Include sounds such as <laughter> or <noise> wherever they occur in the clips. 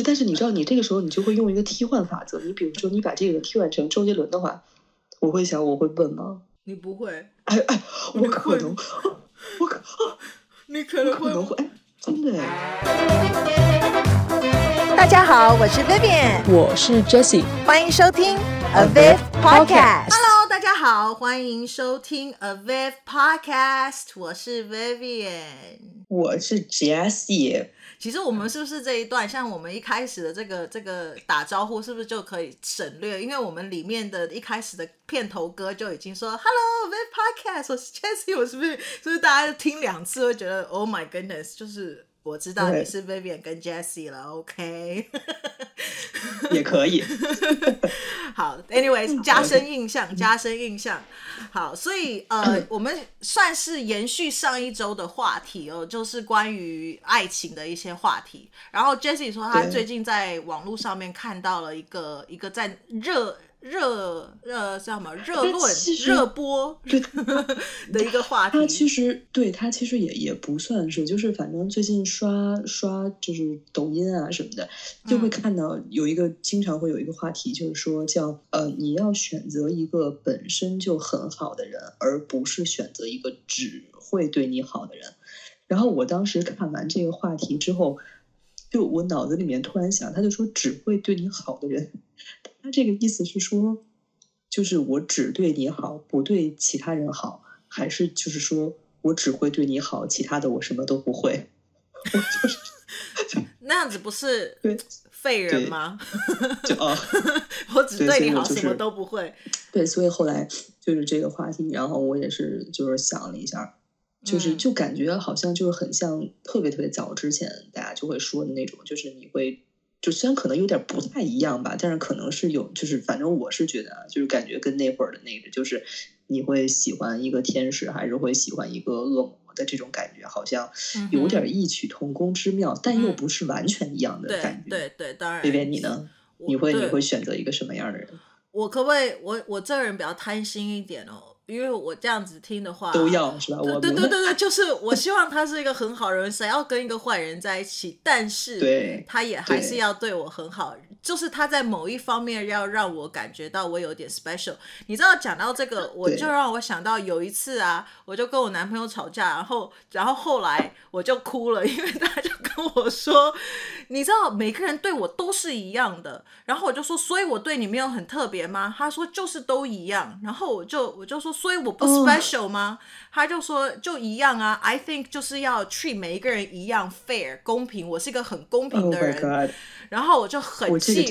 是，但是你知道，你这个时候你就会用一个替换法则。你比如说，你把这个替换成周杰伦的话，我会想，我会笨吗？你不会？哎哎，我可能，我可，<laughs> 你可能会，可能会，哎，真的哎。大家好，我是 Vivian，我是 Jessie，欢迎收听 Aviv Podcast。Hello，大家好，欢迎收听 Aviv Podcast，我是 Vivian，我是 Jessie。其实我们是不是这一段，像我们一开始的这个这个打招呼，是不是就可以省略？因为我们里面的一开始的片头歌就已经说 “Hello, v e Podcast”，我是 Jessie，我是不是？就是大家听两次会觉得 “Oh my goodness”，就是。我知道你是 Vivian 跟 Jessie 了，OK，<laughs> 也可以。<laughs> 好，Anyways，加深印象，加深印象。好，所以呃，<coughs> 我们算是延续上一周的话题哦，就是关于爱情的一些话题。然后 Jessie 说，她最近在网络上面看到了一个一个在热。热热叫什么？热论、热播 <laughs> 的一个话题。它其实对它其实也也不算是，就是反正最近刷刷就是抖音啊什么的，就会看到有一个、嗯、经常会有一个话题，就是说叫呃你要选择一个本身就很好的人，而不是选择一个只会对你好的人。然后我当时看完这个话题之后，就我脑子里面突然想，他就说只会对你好的人。他这个意思是说，就是我只对你好，不对其他人好，还是就是说我只会对你好，其他的我什么都不会？<laughs> 那样子不是废人吗？就啊，<laughs> 我只对你好，什么都不会。对，所以后来就是这个话题，然后我也是就是想了一下，就是就感觉好像就是很像特别特别早之前大家就会说的那种，就是你会。就虽然可能有点不太一样吧，但是可能是有，就是反正我是觉得啊，就是感觉跟那会儿的那个，就是你会喜欢一个天使，还是会喜欢一个恶魔的这种感觉，好像有点异曲同工之妙，嗯、但又不是完全一样的感觉。对对，对，当然。这边你呢？你会你会选择一个什么样的人？我可不可以？我我这个人比较贪心一点哦。因为我这样子听的话，都要是吧？我对对对对，<laughs> 就是我希望他是一个很好人，谁要跟一个坏人在一起，但是他也还是要对我很好，就是他在某一方面要让我感觉到我有点 special。你知道，讲到这个，我就让我想到有一次啊，我就跟我男朋友吵架，然后然后后来我就哭了，因为他就跟我说，你知道每个人对我都是一样的，然后我就说，所以我对你没有很特别吗？他说就是都一样，然后我就我就说。所以我不 special 吗？Oh. 他就说就一样啊。I think 就是要 treat 每一个人一样 fair 公平。我是一个很公平的人。Oh、然后我就很气。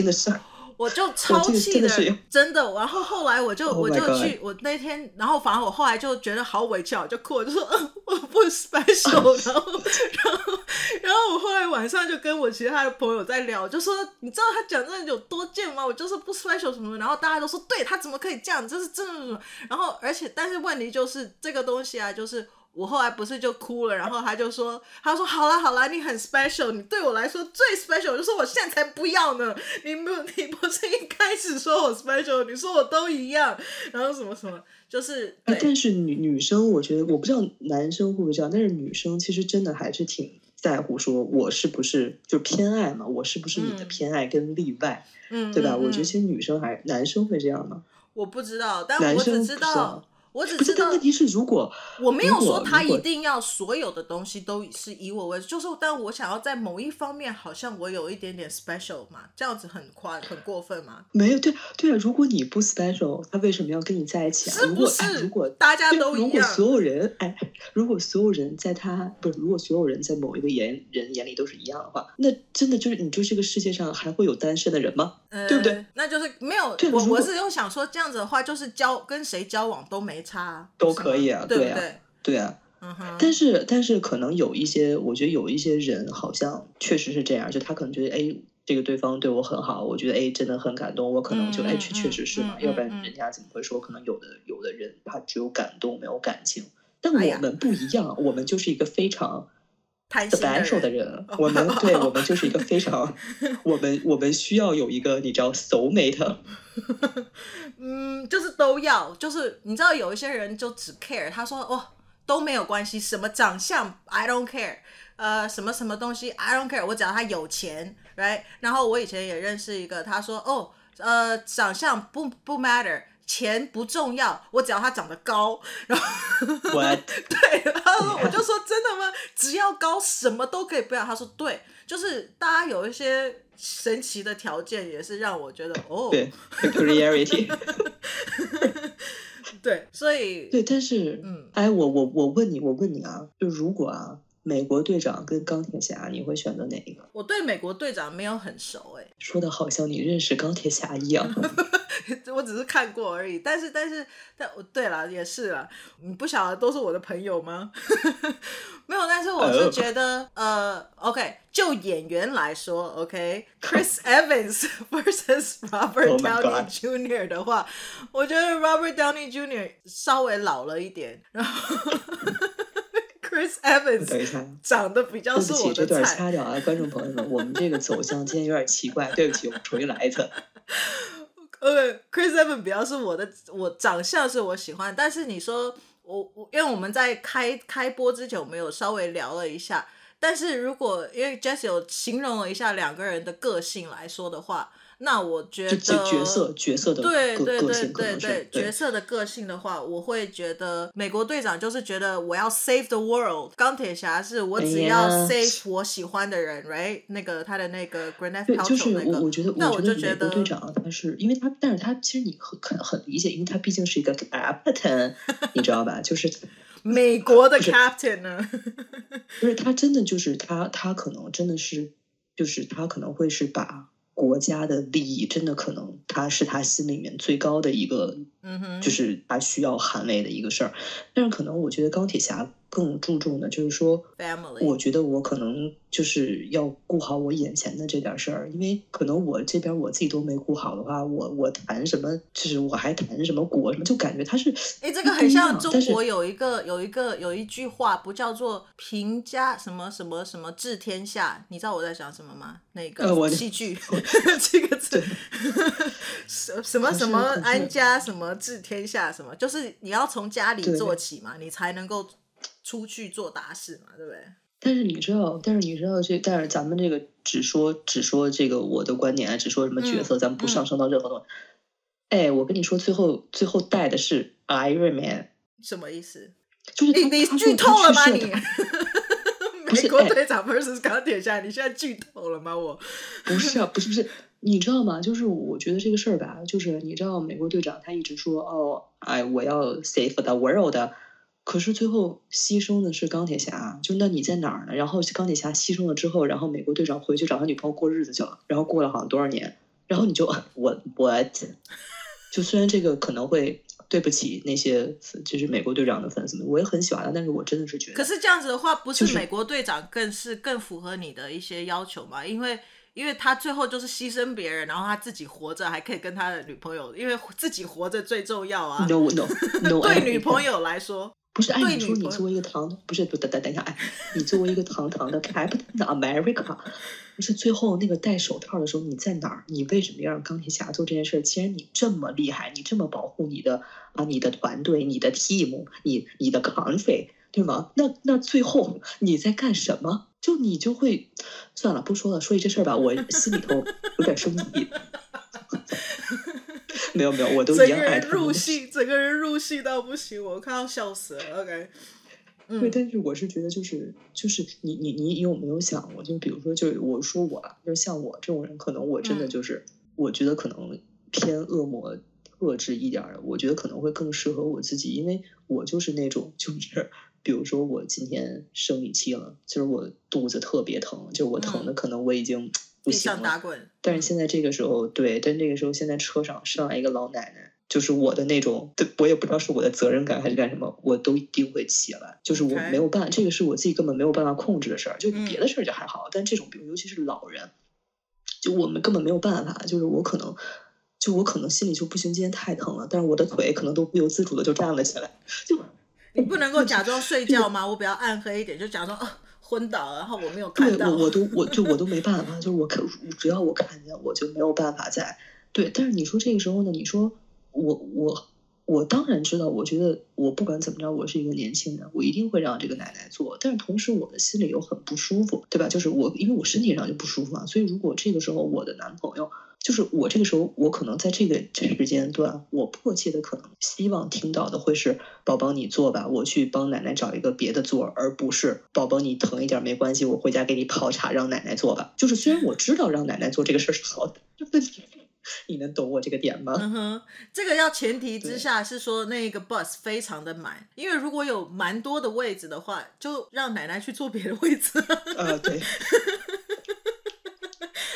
我就 <laughs> 超气的，真的。然后后来我就、oh、我就去，我那天，然后反而我后来就觉得好委屈，我就哭，我就说，嗯，我不 special。然后，然后，然后我后来晚上就跟我其他的朋友在聊，就说，你知道他讲的有多贱吗？我就是不 special 什么的。然后大家都说，对，他怎么可以这样？这是真的什么？然后，而且，但是问题就是这个东西啊，就是。我后来不是就哭了，然后他就说：“他说好啦好啦，你很 special，你对我来说最 special 我。”就说我现在才不要呢，你不你不是一开始说我 special，你说我都一样，然后什么什么，就是。但是女女生，我觉得我不知道男生会不会这样，但是女生其实真的还是挺在乎，说我是不是就偏爱嘛？我是不是你的偏爱跟例外？嗯，对吧？嗯嗯嗯、我觉得其实女生还男生会这样吗？我不知道，但我只知道。我只知道，问题是如果我没有说他一定要所有的东西都是以我为主，就是但我想要在某一方面，好像我有一点点 special 嘛，这样子很夸很过分吗？没有，对对啊，如果你不 special，他为什么要跟你在一起啊？是不是？如果，如果大家都一样，如果所有人哎，如果所有人在他不是，如果所有人在某一个眼人眼里都是一样的话，那真的就是你就这个世界上还会有单身的人吗？呃，对不对？那就是没有。我我是又想说，这样子的话，就是交跟谁交往都没差，都。可以啊，对啊，对啊，嗯哼。但是，但是可能有一些，我觉得有一些人好像确实是这样，就他可能觉得，哎，这个对方对我很好，我觉得，哎，真的很感动，我可能就，哎，确确实是嘛，要不然人家怎么会说，可能有的有的人他只有感动没有感情，但我们不一样，我们就是一个非常 special 的人，我们对我们就是一个非常，<laughs> 我们我们需要有一个你知道 soul mate。<laughs> 嗯，就是都要，就是你知道有一些人就只 care，他说哦都没有关系，什么长相 I don't care，呃什么什么东西，I don't care，我只要他有钱，right？然后我以前也认识一个，他说哦，呃，长相不不 matter。钱不重要，我只要他长得高，然后 What? <laughs> 对，然后我就说真的吗？只要高，什么都可以不要。他说对，就是大家有一些神奇的条件，也是让我觉得哦，<laughs> 对，peculiarity，<laughs> 对，所以对，但是，嗯，哎，我我我问你，我问你啊，就如果啊，美国队长跟钢铁侠，你会选择哪一个？我对美国队长没有很熟，哎，说的好像你认识钢铁侠一样。<laughs> 我只是看过而已，但是但是但对了，也是了，你不晓得都是我的朋友吗？<laughs> 没有，但是我是觉得，uh, 呃，OK，就演员来说，OK，Chris、<laughs> okay, Evans versus Robert Downey Jr. 的话，我觉得 Robert Downey Jr. 稍微老了一点，然后 Chris Evans <laughs> 长得比较是我的菜。对不起，这段掐掉啊，观众朋友们，我们这个走向今天有点奇怪，<laughs> 对不起，我们重新来一次。呃，Chris Evans 比较是我的，我长相是我喜欢，但是你说我我，因为我们在开开播之前，我们有稍微聊了一下，但是如果因为 Jesse 有形容了一下两个人的个性来说的话。那我觉得角色角色的对对对对对对角色的个性的话，我会觉得美国队长就是觉得我要 save the world，钢铁侠是我只要 save 我喜欢的人，right？那个他的那个是那个，我觉得那我就觉得美国队长他是因为他，但是他其实你很很很理解，因为他毕竟是一个 captain，<laughs> 你知道吧？就是美国的 captain 呢，不是他真的就是他他可能真的是就是他可能会是把。国家的利益真的可能，他是他心里面最高的一个，嗯哼，就是他需要捍卫的一个事儿。但是可能我觉得钢铁侠更注重的就是说，family。我觉得我可能就是要顾好我眼前的这点事儿，因为可能我这边我自己都没顾好的话，我我谈什么，就是我还谈什么国什么，就感觉他是，哎，这个很像中国有一个有一个有一句话，不叫做平家什么什么什么治天下，你知道我在想什么吗？那个戏剧。<laughs> 呃这个字，<laughs> 什什么什么安家什么治天下什么，就是你要从家里做起嘛，你才能够出去做大事嘛，对不对？但是你知道，但是你知道这，但是咱们这个只说只说这个我的观点啊，只说什么角色，嗯、咱们不上升到任何东西。哎、嗯，我跟你说，最后最后带的是 Iron Man，什么意思？就是你你剧透了吗？你？<laughs> 美国队长不是钢铁侠，你现在剧透了吗？我不是啊，不是不是，你知道吗？就是我觉得这个事儿吧，就是你知道，美国队长他一直说哦，哎，我要 save the world，可是最后牺牲的是钢铁侠，就那你在哪儿呢？然后钢铁侠牺牲了之后，然后美国队长回去找他女朋友过日子去了，然后过了好像多少年，然后你就 <laughs> 我我，就虽然这个可能会。对不起，那些就是美国队长的粉丝们，我也很喜欢他，但是我真的是觉得，可是这样子的话，不是美国队长更是更符合你的一些要求吗？因为因为他最后就是牺牲别人，然后他自己活着，还可以跟他的女朋友，因为自己活着最重要啊。<laughs> No no no，对女朋友来说，不是按你说你作为一个堂，不是等等等一下，哎，你作为一个堂堂的 Captain America。不是最后那个戴手套的时候，你在哪儿？你为什么要让钢铁侠做这件事？既然你这么厉害，你这么保护你的啊，你的团队、你的 team、你你的 country，对吗？那那最后你在干什么？就你就会算了，不说了。说一这事儿吧，我心里头有点生气。<laughs> <laughs> 没有没有，我都一样入戏，<laughs> 整个人入戏到不行，我看到笑死了。OK。对，但是我是觉得，就是就是你你你有没有想过，就比如说，就是我说我啊，就像我这种人，可能我真的就是，嗯、我觉得可能偏恶魔特质一点儿，我觉得可能会更适合我自己，因为我就是那种，就是 <laughs> 比如说我今天生理期了，就是我肚子特别疼，就我疼的可能我已经不行了，打滚。但是现在这个时候，对，但那个时候现在车上上来一个老奶奶。就是我的那种，我也不知道是我的责任感还是干什么，我都一定会起来。就是我没有办法，这个是我自己根本没有办法控制的事儿。就别的事儿就还好，但这种，比如尤其是老人，就我们根本没有办法。就是我可能，就我可能心里就不行，今天太疼了，但是我的腿可能都不由自主的就站了起来。<laughs> 就你不能够假装睡觉吗？我比较暗黑一点，就假装啊昏倒，然后我没有看到。对，我我都 <laughs> 我就我都没办法，就是我看只要我看见，我就没有办法再对。但是你说这个时候呢？你说。我我我当然知道，我觉得我不管怎么着，我是一个年轻人，我一定会让这个奶奶做。但是同时，我的心里又很不舒服，对吧？就是我，因为我身体上就不舒服嘛。所以，如果这个时候我的男朋友，就是我这个时候，我可能在这个时间段，我迫切的可能希望听到的会是“宝宝你坐吧，我去帮奶奶找一个别的做”，而不是“宝宝你疼一点没关系，我回家给你泡茶，让奶奶坐吧”。就是虽然我知道让奶奶做这个事儿是好的，就问题。你能懂我这个点吗？嗯哼，这个要前提之下是说那个 bus 非常的满，因为如果有蛮多的位置的话，就让奶奶去坐别的位置。呃，对。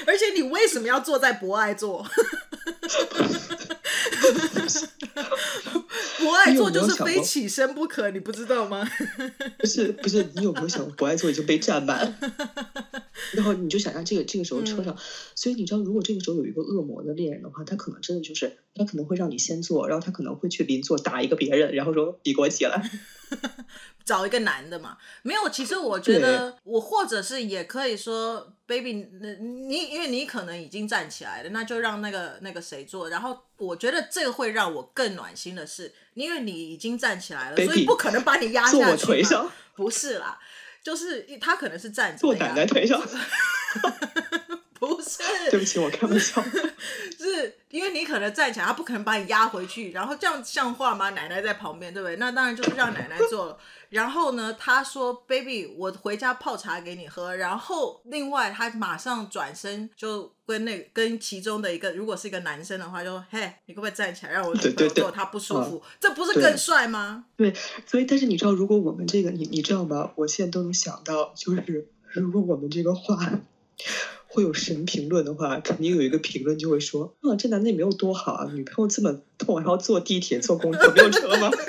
而且你为什么要坐在博爱座？<laughs> 博爱座就是非起身不可，你不知道吗？<laughs> 不是不是，你有没有想过博爱座已经被占满？<laughs> 然后你就想象这个这个时候车上，嗯、所以你知道，如果这个时候有一个恶魔的恋人的话，他可能真的就是他可能会让你先坐，然后他可能会去邻座打一个别人，然后说你给我起来，<laughs> 找一个男的嘛。没有，其实我觉得我或者是也可以说，baby，那你因为你可能已经站起来了，那就让那个那个谁坐。然后我觉得这个会让我更暖心的是，因为你已经站起来了，Baby, 所以不可能把你压下去。坐我腿上？不是啦。就是他可能是站着坐奶奶腿上，<laughs> 不是，对不起，我开玩笑，<laughs> 是因为你可能站起来，他不可能把你压回去，然后这样像话吗？奶奶在旁边，对不对？那当然就是让奶奶做了。然后呢，他说：“Baby，我回家泡茶给你喝。”然后另外他马上转身就跟那跟其中的一个，如果是一个男生的话，就说：“嘿，你可不可以站起来，让我女朋友坐？他不舒服，啊、这不是更帅吗？”对，所以但是你知道，如果我们这个，你你知道吗？我现在都能想到，就是如果我们这个话会有神评论的话，肯定有一个评论就会说：“啊，这男的也没有多好啊，女朋友这么痛，还要坐地铁、坐公车，没有车吗？” <laughs>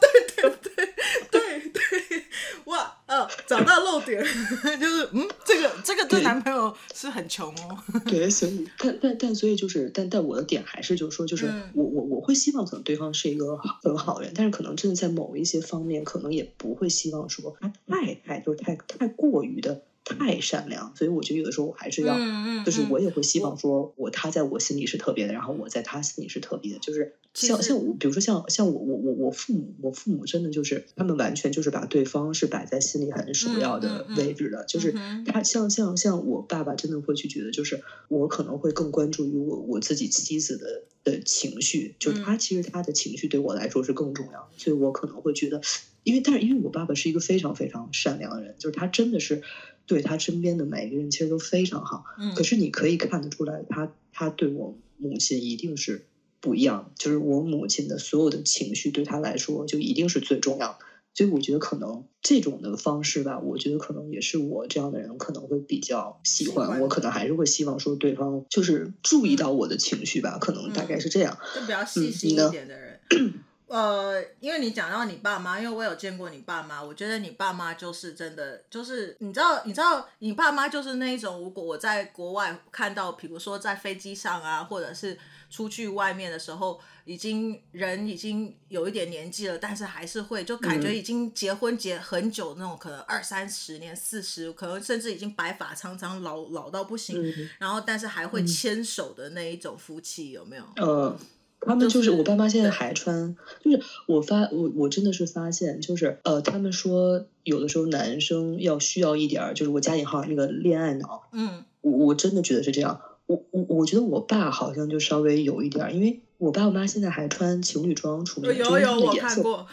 对对对对对，哇，呃找到漏点，<laughs> 就是嗯，这个这个对男朋友是很穷哦。<laughs> 对，所以但但但所以就是，但但我的点还是就是说，就是我我我会希望可能对方是一个很好人，但是可能真的在某一些方面，可能也不会希望说他太太就是太太过于的。太善良，所以我觉得有的时候我还是要，就是我也会希望说，我他在我心里是特别的，然后我在他心里是特别的，就是像像我，比如说像像我我我我父母，我父母真的就是他们完全就是把对方是摆在心里很首要的位置的，就是他像像像我爸爸真的会去觉得，就是我可能会更关注于我我自己妻子的的情绪，就他其实他的情绪对我来说是更重要，所以我可能会觉得，因为但是因为我爸爸是一个非常非常善良的人，就是他真的是。对他身边的每一个人其实都非常好，嗯，可是你可以看得出来，他他对我母亲一定是不一样，就是我母亲的所有的情绪对他来说就一定是最重要的，所以我觉得可能这种的方式吧，我觉得可能也是我这样的人可能会比较喜欢，我可能还是会希望说对方就是注意到我的情绪吧，嗯，可能大概是这样，就比较。细心一点的人。嗯 <clears throat> 呃，因为你讲到你爸妈，因为我有见过你爸妈，我觉得你爸妈就是真的，就是你知道，你知道，你爸妈就是那一种，如果我在国外看到，比如说在飞机上啊，或者是出去外面的时候，已经人已经有一点年纪了，但是还是会就感觉已经结婚结很久那种，可能二三十年、四十，可能甚至已经白发苍苍、老老到不行，然后但是还会牵手的那一种夫妻，有没有？呃他们就是我爸妈现在还穿，就是我发我我真的是发现，就是呃，他们说有的时候男生要需要一点儿，就是我加引号那个恋爱脑，嗯，我我真的觉得是这样，我我我觉得我爸好像就稍微有一点儿，因为我爸我妈现在还穿情侣装出门，有有我看过，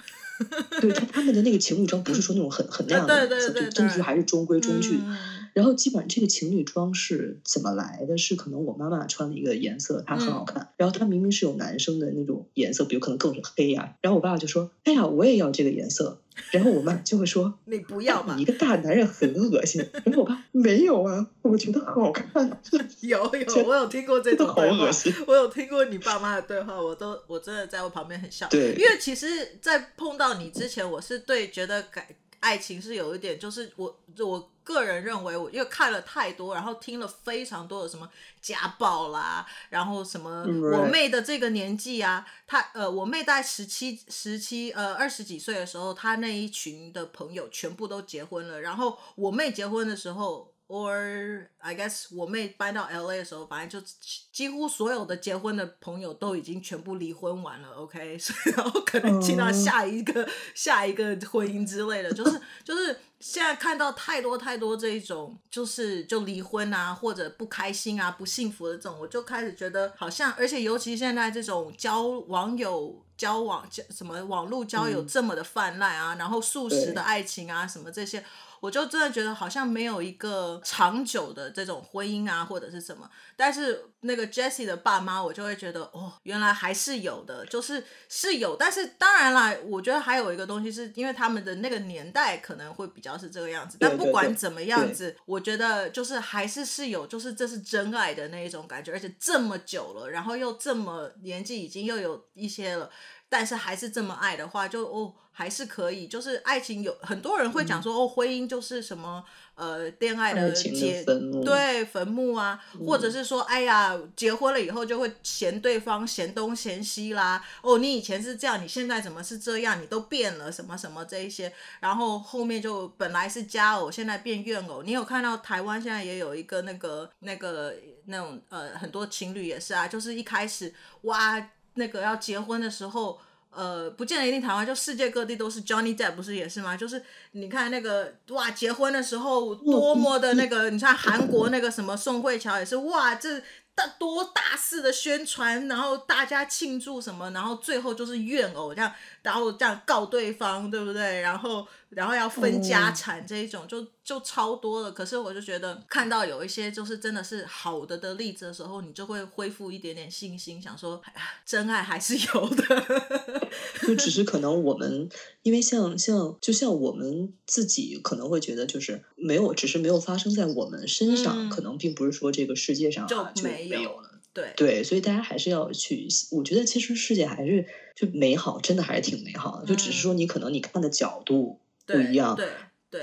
对他他们的那个情侣装不是说那种很很 <laughs> 亮的颜色，就真的是还是中规中矩。然后基本上这个情侣装是怎么来的？是可能我妈妈穿的一个颜色，它很好看。嗯、然后它明明是有男生的那种颜色，比如可能更是黑呀、啊。然后我爸爸就说：“哎呀，我也要这个颜色。”然后我妈就会说：<laughs> “你不要吧，你一个大男人很恶心。”然后我爸没有啊，我觉得好看。<laughs> 有有，我有听过这种好恶心。我有听过你爸妈的对话，我都我真的在我旁边很笑。对，因为其实，在碰到你之前，我是对觉得感爱情是有一点，就是我我。个人认为，我因为看了太多，然后听了非常多的什么家暴啦，然后什么我妹的这个年纪啊，她呃，我妹在十七、十七呃二十几岁的时候，她那一群的朋友全部都结婚了，然后我妹结婚的时候，or I guess 我妹搬到 LA 的时候，反正就几乎所有的结婚的朋友都已经全部离婚完了，OK，所以然后可能进到下一个、uh... 下一个婚姻之类的，就是就是现在看到太多太多这一种，就是就离婚啊，或者不开心啊、不幸福的这种，我就开始觉得好像，而且尤其现在这种交网友交往交什么网络交友这么的泛滥啊，嗯、然后素食的爱情啊什么这些。我就真的觉得好像没有一个长久的这种婚姻啊，或者是什么。但是那个 Jessie 的爸妈，我就会觉得哦，原来还是有的，就是是有。但是当然啦，我觉得还有一个东西，是因为他们的那个年代可能会比较是这个样子。但不管怎么样子，我觉得就是还是是有，就是这是真爱的那一种感觉，而且这么久了，然后又这么年纪已经又有一些了。但是还是这么爱的话，就哦还是可以。就是爱情有很多人会讲说、嗯、哦，婚姻就是什么呃恋爱的结对坟墓啊、嗯，或者是说哎呀结婚了以后就会嫌对方嫌东嫌西啦。哦，你以前是这样，你现在怎么是这样？你都变了什么什么这一些。然后后面就本来是家偶，现在变怨偶。你有看到台湾现在也有一个那个那个那种呃很多情侣也是啊，就是一开始哇。那个要结婚的时候，呃，不见得一定台湾，就世界各地都是 Johnny Depp 不是也是吗？就是你看那个哇，结婚的时候多么的那个，你看韩国那个什么宋慧乔也是哇，这大。多大肆的宣传，然后大家庆祝什么，然后最后就是怨偶这样，然后这样告对方，对不对？然后然后要分家产这一种，就就超多了。可是我就觉得看到有一些就是真的是好的的例子的时候，你就会恢复一点点信心，想说真爱还是有的。<laughs> 就只是 <laughs> 可能我们因为像像就像我们自己可能会觉得就是没有，只是没有发生在我们身上，嗯、可能并不是说这个世界上、啊、就。没有了，对对，所以大家还是要去。我觉得其实世界还是就美好，真的还是挺美好的。嗯、就只是说你可能你看的角度不一样，对对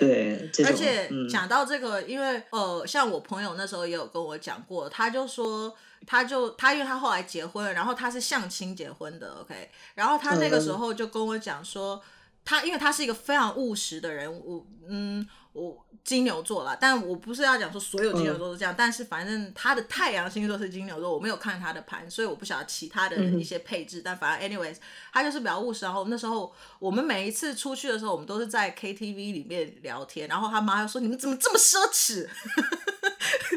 对，而且讲到这个，嗯、因为呃，像我朋友那时候也有跟我讲过，他就说，他就他因为他后来结婚了，然后他是相亲结婚的，OK，然后他那个时候就跟我讲说，嗯、他因为他是一个非常务实的人物，嗯。我金牛座啦，但我不是要讲说所有金牛座都是这样，嗯，但是反正他的太阳星座是金牛座，我没有看他的盘，所以我不晓得其他的一些配置，嗯、但反正 anyways，他就是比较务实。然后那时候我们每一次出去的时候，我们都是在 KTV 里面聊天，然后他妈又说，你们怎么这么奢侈？<laughs>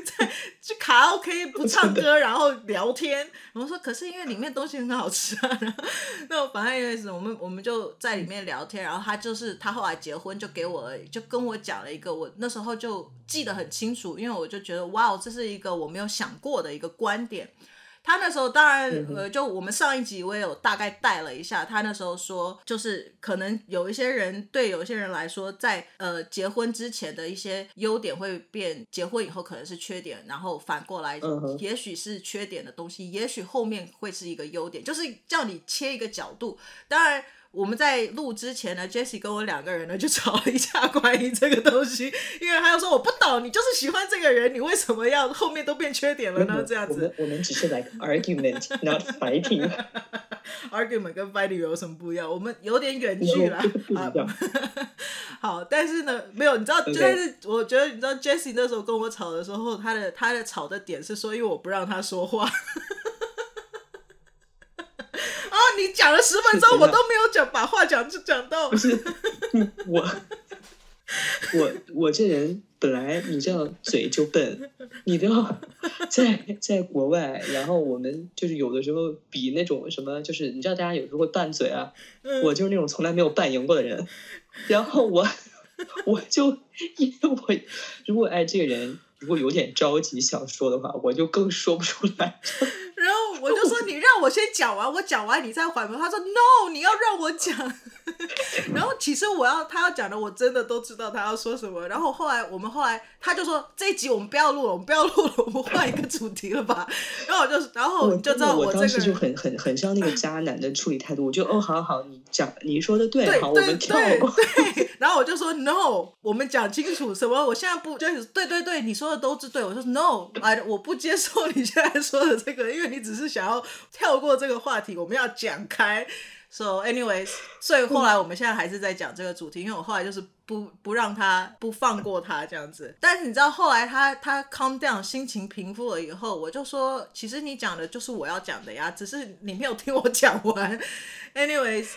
在去卡拉 OK <laughs> 不唱歌，然后聊天。我说可是因为里面东西很好吃啊。<laughs> 然后那我反正也是我们我们就在里面聊天，然后他就是他后来结婚就给我就跟我讲了一个我那时候就记得很清楚，因为我就觉得哇，这是一个我没有想过的一个观点。他那时候当然，呃，就我们上一集我也有大概带了一下。他那时候说，就是可能有一些人对有些人来说，在呃结婚之前的一些优点会变，结婚以后可能是缺点，然后反过来，也许是缺点的东西，也许后面会是一个优点，就是叫你切一个角度。当然。我们在录之前呢，Jessie 跟我两个人呢就吵了一架关于这个东西，因为他又说我不懂，你就是喜欢这个人，你为什么要后面都变缺点了呢？这样子，我们我们只是 like argument，not fighting。<laughs> argument 跟 fighting 有什么不一样？我们有点远距了啊。<laughs> 好，但是呢，没有，你知道.就是我觉得你知道，Jessie 那时候跟我吵的时候，他的他的吵的点是说，因为我不让他说话。你讲了十分钟，我都没有讲，把话讲就讲到。不是 <laughs> 我，我我这人本来你知道嘴就笨，你知道在在国外，然后我们就是有的时候比那种什么，就是你知道大家有时候会拌嘴啊，嗯、我就是那种从来没有拌赢过的人。然后我我就因为我如果爱这个人，如果有点着急想说的话，我就更说不出来。然后我就说，你让我先讲完，我讲完你再缓和。他说 no，你要让我讲。<laughs> 然后其实我要他要讲的，我真的都知道他要说什么。然后后来我们后来他就说，这一集我们不要录了，我们不要录了，我们换一个主题了吧。<laughs> 然后我就然后你就知道我，我当时就很很很像那个渣男的处理态度。我就哦，好好，你讲你说的对，对好，我们跳过。对，<laughs> 然后我就说 no，我们讲清楚什么？我现在不就是对对对，你说的都是对。我说 no，哎，我不接受你现在说的这个，因为。你只是想要跳过这个话题，我们要讲开，So anyways，所以后来我们现在还是在讲这个主题，因为我后来就是不不让他不放过他这样子。但是你知道后来他他 calm down，心情平复了以后，我就说，其实你讲的就是我要讲的呀，只是你没有听我讲完。Anyways。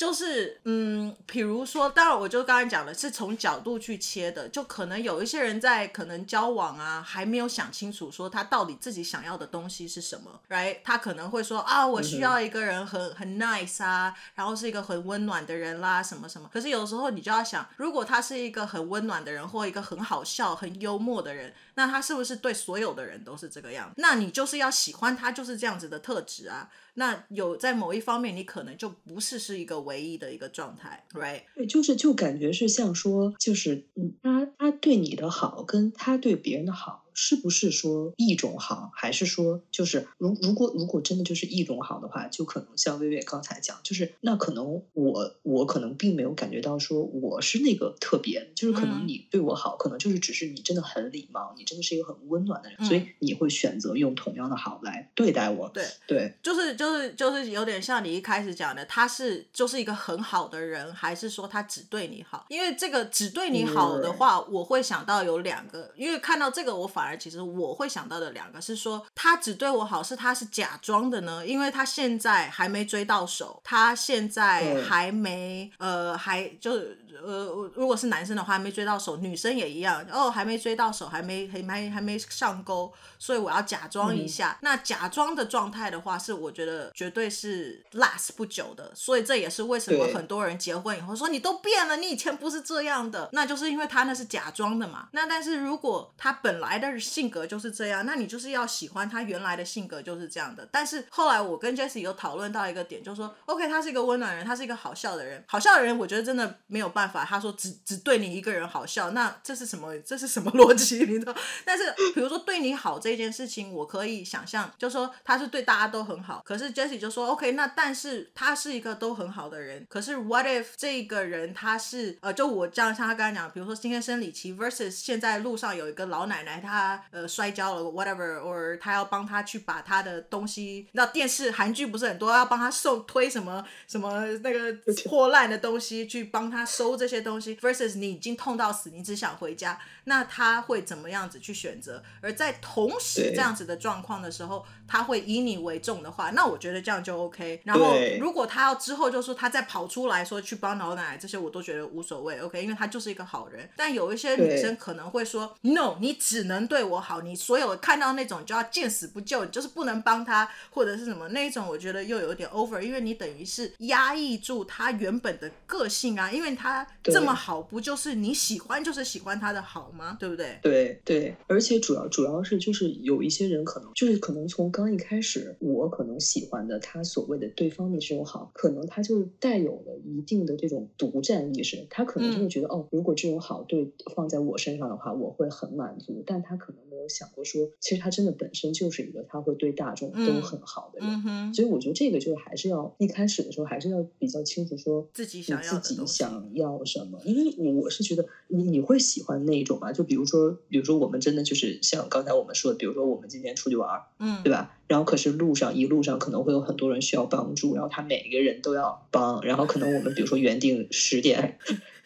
就是，嗯，比如说，当然，我就刚才讲的是从角度去切的，就可能有一些人在可能交往啊，还没有想清楚说他到底自己想要的东西是什么，right？他可能会说啊，我需要一个人很很 nice 啊，然后是一个很温暖的人啦，什么什么。可是有时候你就要想，如果他是一个很温暖的人，或一个很好笑、很幽默的人，那他是不是对所有的人都是这个样子？那你就是要喜欢他，就是这样子的特质啊。那有在某一方面，你可能就不是是一个唯一的一个状态，right？对，就是就感觉是像说，就是嗯，他他对你的好，跟他对别人的好。是不是说一种好，还是说就是如如果如果真的就是一种好的话，就可能像薇薇刚才讲，就是那可能我我可能并没有感觉到说我是那个特别，就是可能你对我好，嗯、可能就是只是你真的很礼貌，你真的是一个很温暖的人，嗯、所以你会选择用同样的好来对待我。对对，就是就是就是有点像你一开始讲的，他是就是一个很好的人，还是说他只对你好？因为这个只对你好的话，嗯、我会想到有两个，因为看到这个我反而。其实我会想到的两个是说，他只对我好，是他是假装的呢？因为他现在还没追到手，他现在还没、嗯、呃，还就是。呃，如果是男生的话，还没追到手，女生也一样哦，还没追到手，还没还没还没上钩，所以我要假装一下。嗯、那假装的状态的话，是我觉得绝对是 last 不久的。所以这也是为什么很多人结婚以后说你都变了，你以前不是这样的，那就是因为他那是假装的嘛。那但是如果他本来的性格就是这样，那你就是要喜欢他原来的性格就是这样的。但是后来我跟 Jessie 有讨论到一个点，就是说 OK，他是一个温暖人，他是一个好笑的人，好笑的人，我觉得真的没有办法。他说只只对你一个人好笑，那这是什么？这是什么逻辑？<laughs> 你知道？但是比如说对你好这件事情，我可以想象，就说他是对大家都很好。可是 Jessie 就说 OK，那但是他是一个都很好的人。可是 What if 这个人他是呃，就我这样像他刚才讲，比如说今天生理期 versus 现在路上有一个老奶奶，她呃摔跤了，whatever，or 他要帮他去把他的东西，那电视韩剧不是很多要帮他送推什么什么那个破烂的东西去帮他收这些东西，versus 你已经痛到死，你只想回家，那他会怎么样子去选择？而在同时这样子的状况的时候，他会以你为重的话，那我觉得这样就 OK。然后如果他要之后就说他再跑出来说去帮老奶奶这些，我都觉得无所谓，OK，因为他就是一个好人。但有一些女生可能会说，No，你只能对我好，你所有看到那种就要见死不救，你就是不能帮他或者是什么那一种，我觉得又有点 over，因为你等于是压抑住他原本的个性啊，因为他这么好，不就是你喜欢就是喜欢他的好吗？对不对？对对，而且主要主要是就是有一些人可能就是可能从刚一开始，我可能喜欢的他所谓的对方的这种好，可能他就带有了一定的这种独占意识，他可能就会觉得、嗯、哦，如果这种好对放在我身上的话，我会很满足，但他可能没有想过说，其实他真的本身就是一个他会对大众都很好的人，所以我觉得这个就还是要一开始的时候还是要比较清楚说自己想要自己想要什么，因为我我是觉得你你会喜欢那一种嘛，就比如说比如说我们真的就是像刚才我们说的，比如说我们今天出去玩，嗯，对吧？然后可是路上一路上可能会有很多人需要帮助，然后他每一个人都要帮，然后可能我们比如说原定十点。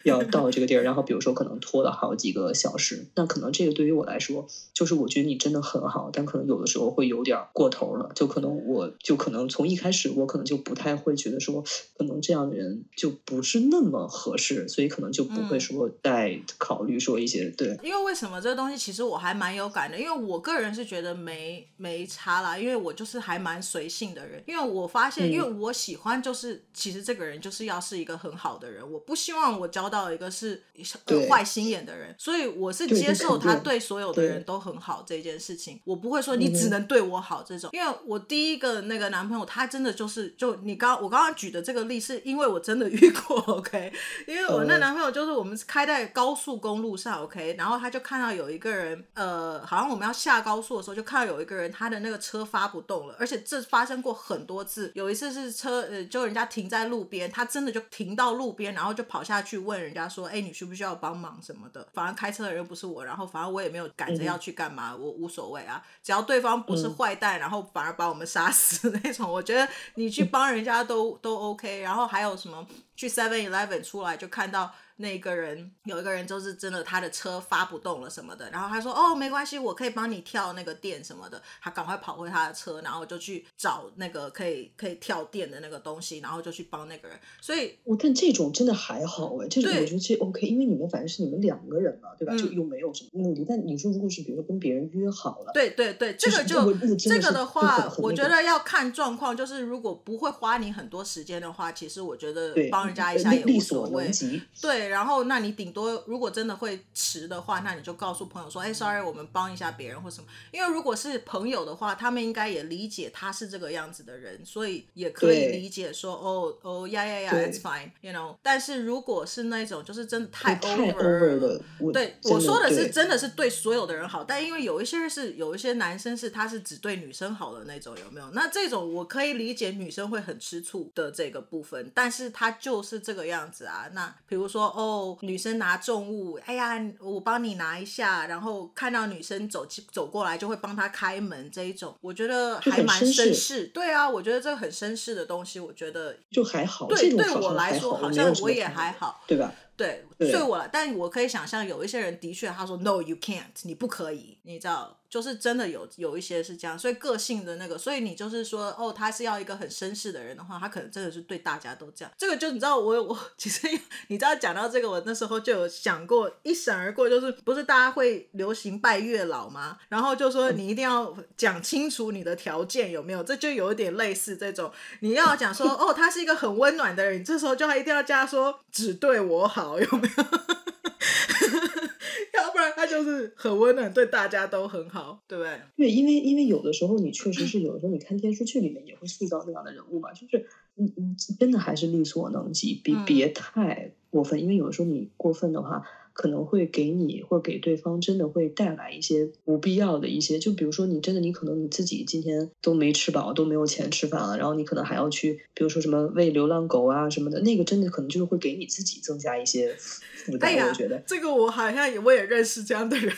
要到这个地儿，然后比如说可能拖了好几个小时，那可能这个对于我来说，就是我觉得你真的很好，但可能有的时候会有点过头了，就可能我就可能从一开始我可能就不太会觉得说，可能这样的人就不是那么合适，所以可能就不会说再考虑说一些、嗯、对。因为为什么这个东西其实我还蛮有感的，因为我个人是觉得没没差啦，因为我就是还蛮随性的人，因为我发现，因为我喜欢就是其实这个人就是要是一个很好的人，我不希望我交到。到一个是坏心眼的人，所以我是接受他对所有的人都很好这件事情。我不会说你只能对我好这种，因为我第一个那个男朋友他真的就是就你刚我刚刚举的这个例，是因为我真的遇过，<laughs> OK？因为我那男朋友就是我们开在高速公路上，OK？然后他就看到有一个人，呃，好像我们要下高速的时候，就看到有一个人他的那个车发不动了，而且这发生过很多次。有一次是车呃，就人家停在路边，他真的就停到路边，然后就跑下去问。人家说，哎，你需不需要帮忙什么的？反正开车的人不是我，然后反正我也没有赶着要去干嘛，嗯、我无所谓啊。只要对方不是坏蛋，嗯、然后反而把我们杀死那种，我觉得你去帮人家都、嗯、都 OK。然后还有什么去 Seven Eleven 出来就看到。那个人有一个人就是真的，他的车发不动了什么的，然后他说：“哦，没关系，我可以帮你跳那个电什么的。”他赶快跑回他的车，然后就去找那个可以可以跳电的那个东西，然后就去帮那个人。所以，我看这种真的还好哎，这种我觉得这 OK，因为你们反正是你们两个人嘛，对吧？嗯、就又没有什么目的。但你说如果是比如说跟别人约好了，对对对，这个就这个的话，我觉得要看状况。就是如果不会花你很多时间的话，其实我觉得帮人家一下也无所谓。对。然后，那你顶多如果真的会迟的话，那你就告诉朋友说：“哎，sorry，我们帮一下别人或什么。”因为如果是朋友的话，他们应该也理解他是这个样子的人，所以也可以理解说：“哦哦呀呀呀，it's fine，you know。”但是如果是那种就是真的太 over 了，对，我说的是真的是对所有的人好，但因为有一些是有一些男生是他是只对女生好的那种，有没有？那这种我可以理解女生会很吃醋的这个部分，但是他就是这个样子啊。那比如说。哦，女生拿重物，哎呀，我帮你拿一下，然后看到女生走走过来，就会帮她开门，这一种，我觉得还蛮绅士。对啊，我觉得这个很绅士的东西，我觉得就还好。对，对我来说，好像我也还好，对吧？对，对。我来，但我可以想象有一些人的确他说 No you can't，你不可以，你知道。就是真的有有一些是这样，所以个性的那个，所以你就是说，哦，他是要一个很绅士的人的话，他可能真的是对大家都这样。这个就你知道我，我我其实你知道讲到这个，我那时候就有想过，一闪而过，就是不是大家会流行拜月老吗？然后就说你一定要讲清楚你的条件有没有，这就有一点类似这种，你要讲说，哦，他是一个很温暖的人，你这时候就还一定要加说只对我好，有没有？<laughs> 要不然他就是很温暖，对大家都很好，对不对？对，因为因为有的时候你确实是有的时候你看电视剧里面也会塑造这样的人物嘛，就是你你真的还是力所能及，别别太过分，因为有的时候你过分的话。可能会给你或给对方真的会带来一些不必要的一些，就比如说你真的你可能你自己今天都没吃饱，都没有钱吃饭了，然后你可能还要去，比如说什么喂流浪狗啊什么的，那个真的可能就是会给你自己增加一些负担。哎，我觉得这个我好像也我也认识这样的人。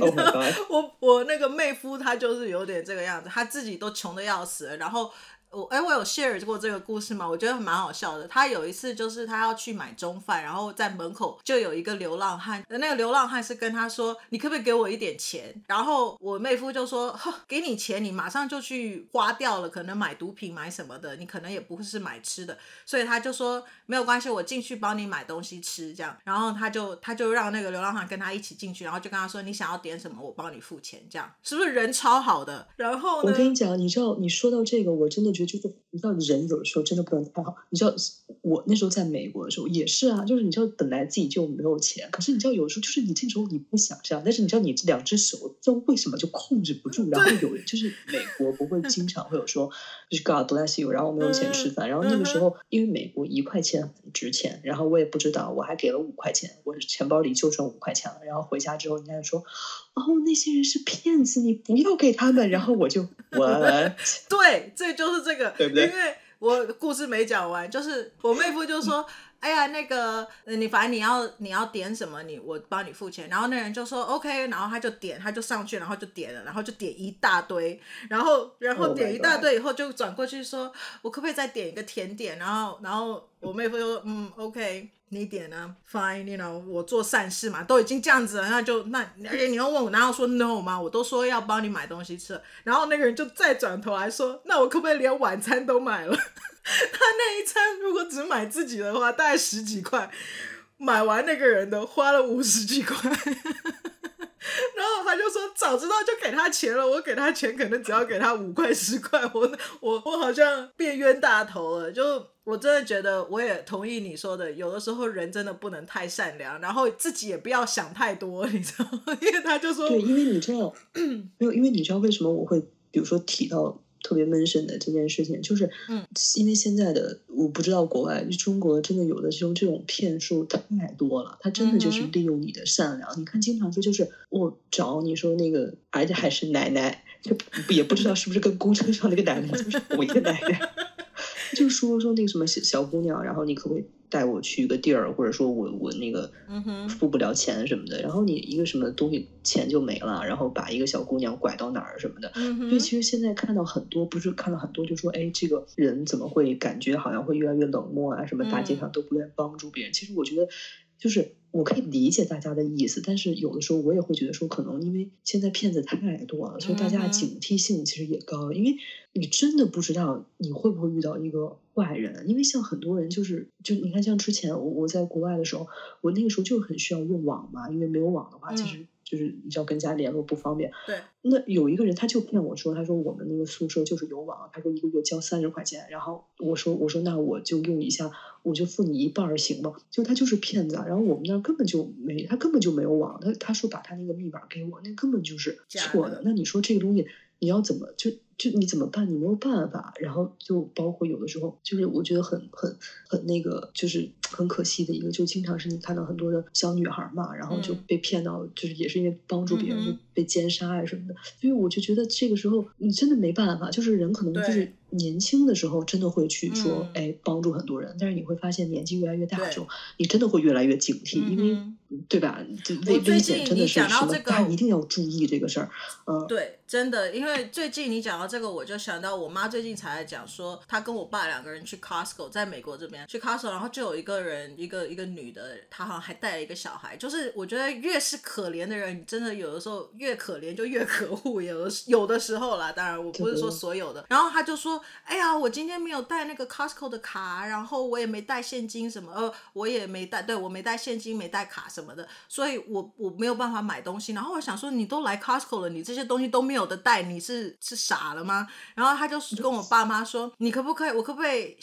Oh <laughs> 我我那个妹夫他就是有点这个样子，他自己都穷的要死，然后。我哎，我有 share 过这个故事吗？我觉得蛮好笑的。他有一次就是他要去买中饭，然后在门口就有一个流浪汉，那个流浪汉是跟他说：“你可不可以给我一点钱？”然后我妹夫就说：“给你钱，你马上就去花掉了，可能买毒品买什么的，你可能也不会是买吃的。”所以他就说：“没有关系，我进去帮你买东西吃。”这样，然后他就他就让那个流浪汉跟他一起进去，然后就跟他说：“你想要点什么，我帮你付钱。”这样是不是人超好的？然后我跟你讲，你知道你说到这个，我真的就是你知道，人有的时候真的不能太好。你知道，我那时候在美国的时候也是啊，就是你知道，本来自己就没有钱，可是你知道，有的时候就是你这时候你不想这样，但是你知道，你这两只手不知道为什么就控制不住。然后有人就是美国不会经常会有说，就是 God bless you，然后没有钱吃饭。然后那个时候，因为美国一块钱很值钱，然后我也不知道，我还给了五块钱，我钱包里就剩五块钱了。然后回家之后，人家就说，哦，那些人是骗子，你不要给他们。然后我就，<laughs> What？<laughs> 对，这就是这个，对不对？因为我故事没讲完，就是我妹夫就说：“哎呀，那个你反正你要你要点什么，你我帮你付钱。”然后那人就说：“OK。”然后他就点，他就上去，然后就点了，然后就点一大堆，然后然后点一大堆以后就转过去说：“ oh、我可不可以再点一个甜点？”然后然后我妹夫就说：“嗯，OK。”你点呢？Fine，you know，我做善事嘛，都已经这样子了，那就那而且你要问我，难道说 no 吗？我都说要帮你买东西吃，然后那个人就再转头来说，那我可不可以连晚餐都买了？<laughs> 他那一餐如果只买自己的话，大概十几块，买完那个人的花了五十几块，<laughs> 然后他就说早知道就给他钱了，我给他钱可能只要给他五块十块，我我我好像变冤大头了，就。我真的觉得，我也同意你说的，有的时候人真的不能太善良，然后自己也不要想太多，你知道吗？<laughs> 因为他就说，对，因为你知道，<clears throat> 没有，因为你知道为什么我会，比如说提到特别 mention 的这件事情，就是，嗯，因为现在的我不知道国外，中国真的有的时候这种骗术太多了，他真的就是利用你的善良。嗯、你看，经常说就是我找你说那个，而且还是奶奶，就也不知道是不是跟公车上那个奶奶就是我一个奶奶。<laughs> 就说说那个什么小小姑娘，然后你可不可以带我去一个地儿，或者说我我那个付不了钱什么的，然后你一个什么东西钱就没了，然后把一个小姑娘拐到哪儿什么的。所以其实现在看到很多，不是看到很多，就说哎，这个人怎么会感觉好像会越来越冷漠啊？什么大街上都不愿意帮助别人。其实我觉得。就是我可以理解大家的意思，但是有的时候我也会觉得说，可能因为现在骗子太多了，所以大家的警惕性其实也高。因为你真的不知道你会不会遇到一个坏人，因为像很多人就是就你看，像之前我我在国外的时候，我那个时候就很需要用网嘛，因为没有网的话，其实。就是你要跟家联络不方便。对。那有一个人他就骗我说，他说我们那个宿舍就是有网，他说一个月交三十块钱。然后我说我说那我就用一下，我就付你一半儿行吗？就他就是骗子。然后我们那儿根本就没，他根本就没有网。他他说把他那个密码给我，那根本就是错的。那你说这个东西你要怎么就？就你怎么办？你没有办法，然后就包括有的时候，就是我觉得很很很那个，就是很可惜的一个，就经常是你看到很多的小女孩嘛，然后就被骗到，就是也是因为帮助别人就被奸杀啊什么的，所以我就觉得这个时候你真的没办法，就是人可能就是年轻的时候真的会去说，哎，帮助很多人，但是你会发现年纪越来越大的时候，你真的会越来越警惕，因为对吧？就危危险真的是什么，大家一定要注意这个事儿，嗯，对，真的，因为最近你讲到。这个我就想到，我妈最近才在讲说，她跟我爸两个人去 Costco，在美国这边去 Costco，然后就有一个人，一个一个女的，她好像还带了一个小孩。就是我觉得越是可怜的人，真的有的时候越可怜就越可恶。有的有的时候啦，当然我不是说所有的。然后她就说：“哎呀，我今天没有带那个 Costco 的卡，然后我也没带现金什么，呃，我也没带，对，我没带现金，没带卡什么什么的，所以我我没有办法买东西。然后我想说，你都来 Costco 了，你这些东西都没有的带，你是是傻了吗？然后他就跟我爸妈说：“你可不可以？我可不可以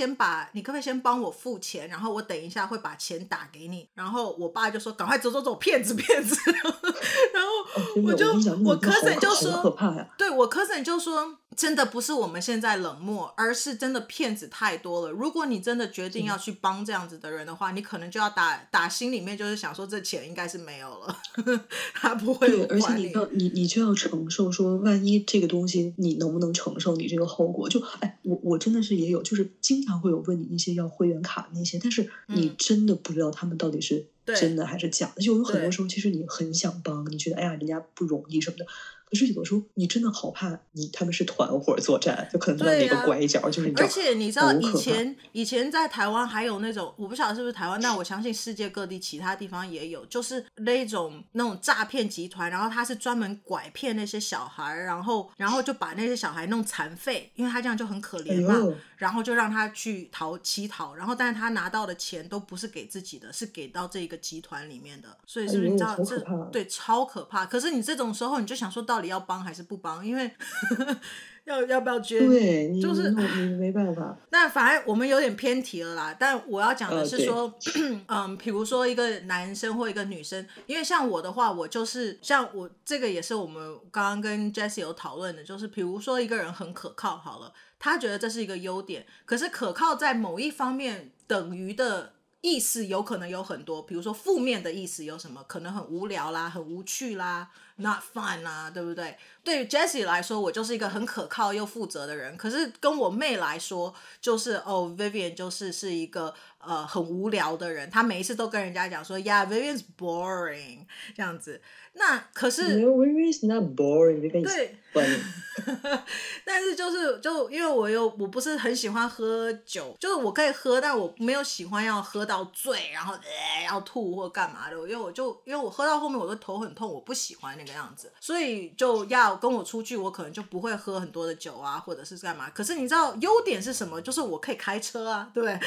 先把你可不可以先帮我付钱？然后我等一下会把钱打给你。”然后我爸就说：“赶快走走走，骗子骗子！” <laughs> 然后我就我 cousin 就说：“对，我 cousin 就说。”真的不是我们现在冷漠，而是真的骗子太多了。如果你真的决定要去帮这样子的人的话，你可能就要打打心里面就是想说，这钱应该是没有了，<laughs> 他不会有。而且你要你你就要承受说，万一这个东西你能不能承受你这个后果？就哎，我我真的是也有，就是经常会有问你一些要会员卡那些，但是你真的不知道他们到底是真的还是假的。就有很多时候，其实你很想帮，你觉得哎呀，人家不容易什么的。可是有的时候，你真的好怕你他们是团伙作战，就可能在哪个拐角，啊、就是你知道。而且你知道以前以前在台湾还有那种，我不晓得是不是台湾，但我相信世界各地其他地方也有，就是那种那种诈骗集团，然后他是专门拐骗那些小孩，然后然后就把那些小孩弄残废，因为他这样就很可怜嘛，然后就让他去逃乞讨，然后但是他拿到的钱都不是给自己的，是给到这个集团里面的，所以是不是你知道、哎、这对超可怕？可是你这种时候你就想说到。到底要帮还是不帮？因为 <laughs> 要 <laughs> 要不要捐？对，就是你没办法。<laughs> 那反而我们有点偏题了啦。但我要讲的是说，呃、<clears throat> 嗯，比如说一个男生或一个女生，因为像我的话，我就是像我这个也是我们刚刚跟 Jessie 有讨论的，就是比如说一个人很可靠，好了，他觉得这是一个优点，可是可靠在某一方面等于的意思有可能有很多，比如说负面的意思有什么？可能很无聊啦，很无趣啦。Not fun 啦，对不对？对于 Jessie 来说，我就是一个很可靠又负责的人。可是跟我妹来说，就是哦，Vivian 就是是一个呃很无聊的人。她每一次都跟人家讲说，Yeah，Vivian's boring 这样子。那可是 No，Vivian's not boring。对。<laughs> 但是就是就因为我又我不是很喜欢喝酒，就是我可以喝，但我没有喜欢要喝到醉，然后呃要吐或干嘛的。因为我就因为我喝到后面我的头很痛，我不喜欢那个样子，所以就要跟我出去，我可能就不会喝很多的酒啊，或者是干嘛。可是你知道优点是什么？就是我可以开车啊，对不对？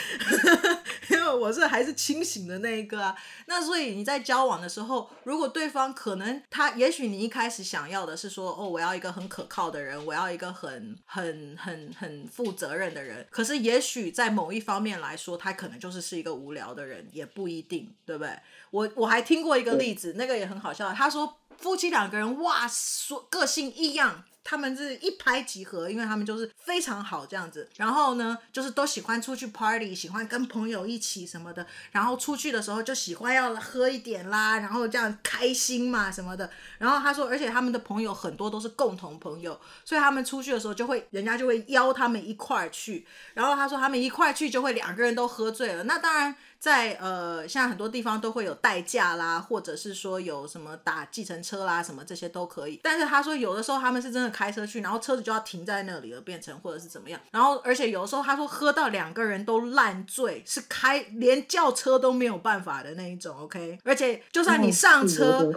<laughs> 因为我是还是清醒的那一个啊。那所以你在交往的时候，如果对方可能他，也许你一开始想要的是说，哦，我要一个很可靠的人，我要一个很很很很负责任的人。可是也许在某一方面来说，他可能就是是一个无聊的人，也不一定，对不对？我我还听过一个例子，那个也很好笑。他说。夫妻两个人哇，说个性一样，他们是一拍即合，因为他们就是非常好这样子。然后呢，就是都喜欢出去 party，喜欢跟朋友一起什么的。然后出去的时候就喜欢要喝一点啦，然后这样开心嘛什么的。然后他说，而且他们的朋友很多都是共同朋友，所以他们出去的时候就会，人家就会邀他们一块儿去。然后他说，他们一块儿去就会两个人都喝醉了。那当然。在呃，像很多地方都会有代驾啦，或者是说有什么打计程车啦，什么这些都可以。但是他说有的时候他们是真的开车去，然后车子就要停在那里了，变成或者是怎么样。然后而且有的时候他说喝到两个人都烂醉，是开连叫车都没有办法的那一种。OK，而且就算你上车，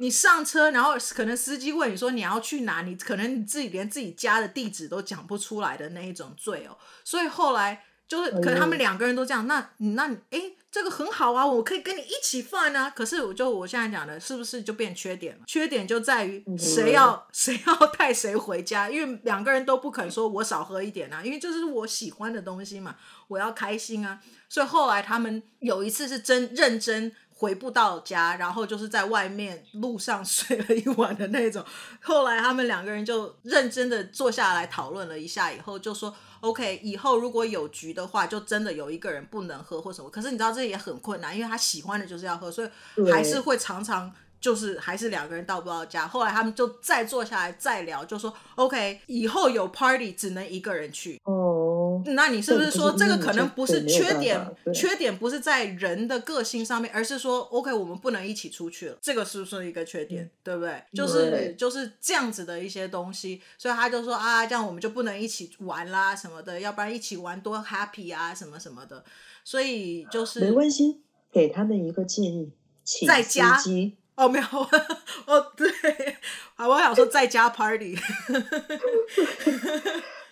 你上车，然后可能司机问你说你要去哪，你可能你自己连自己家的地址都讲不出来的那一种醉哦。所以后来。就是可能他们两个人都这样，那那诶，这个很好啊，我可以跟你一起犯啊。可是我就我现在讲的，是不是就变缺点了？缺点就在于谁要谁要带谁回家，因为两个人都不肯说我少喝一点啊，因为这是我喜欢的东西嘛，我要开心啊。所以后来他们有一次是真认真。回不到家，然后就是在外面路上 <laughs> 睡了一晚的那种。后来他们两个人就认真的坐下来讨论了一下，以后就说：“OK，以后如果有局的话，就真的有一个人不能喝或什么。”可是你知道这也很困难，因为他喜欢的就是要喝，所以还是会常常就是还是两个人到不到家。后来他们就再坐下来再聊，就说：“OK，以后有 party 只能一个人去。”哦。那你是不是说这个可能不是缺点？缺点不是在人的个性上面，而是说，OK，我们不能一起出去了，这个是不是一个缺点？对不对？就是就是这样子的一些东西，所以他就说啊，这样我们就不能一起玩啦什么的，要不然一起玩多 happy 啊什么什么的。所以就是没关系，给他们一个建议，请在家哦，没有 <laughs> 哦，对，好，我想说在家 party。<laughs>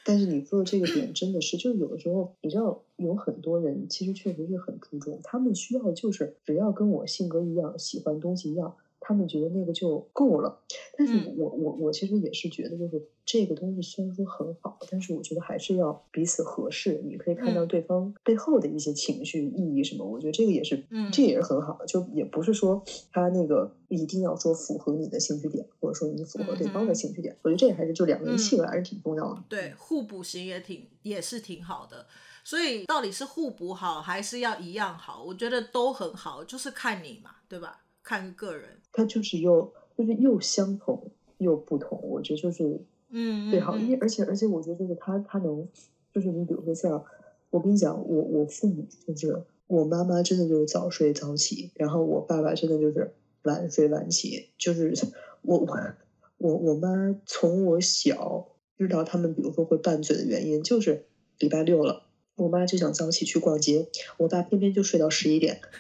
但是你做的这个点真的是，就有的时候，你知道，有很多人其实确实是很注重，他们需要就是只要跟我性格一样，喜欢东西一样。他们觉得那个就够了，但是我我我其实也是觉得，就是这个东西虽然说很好，但是我觉得还是要彼此合适。你可以看到对方背后的一些情绪意义什么，我觉得这个也是，嗯，这也是很好的。就也不是说他那个一定要说符合你的兴趣点，或者说你符合对方的兴趣点。我觉得这还是就两个人契合还是挺重要的。对，互补型也挺也是挺好的。所以到底是互补好还是要一样好？我觉得都很好，就是看你嘛，对吧？看个人，他就是又就是又相同又不同，我觉得就是嗯最好，因为。而且而且我觉得就是他他能就是你比如说像我跟你讲，我我父母就是我妈妈真的就是早睡早起，然后我爸爸真的就是晚睡晚起，就是 <laughs> 我我我我妈从我小知道他们比如说会拌嘴的原因，就是礼拜六了，我妈就想早起去逛街，我爸偏偏就睡到十一点。<laughs>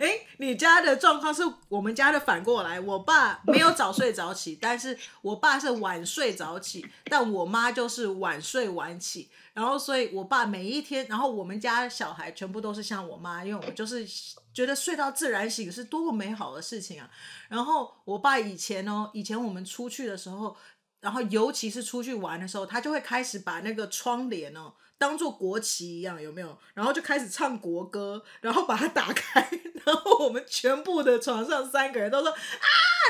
哎，你家的状况是我们家的反过来，我爸没有早睡早起，但是我爸是晚睡早起，但我妈就是晚睡晚起。然后，所以我爸每一天，然后我们家小孩全部都是像我妈，因为我们就是觉得睡到自然醒是多么美好的事情啊。然后我爸以前哦，以前我们出去的时候，然后尤其是出去玩的时候，他就会开始把那个窗帘哦。当做国旗一样，有没有？然后就开始唱国歌，然后把它打开，<laughs> 然后我们全部的床上三个人都说啊，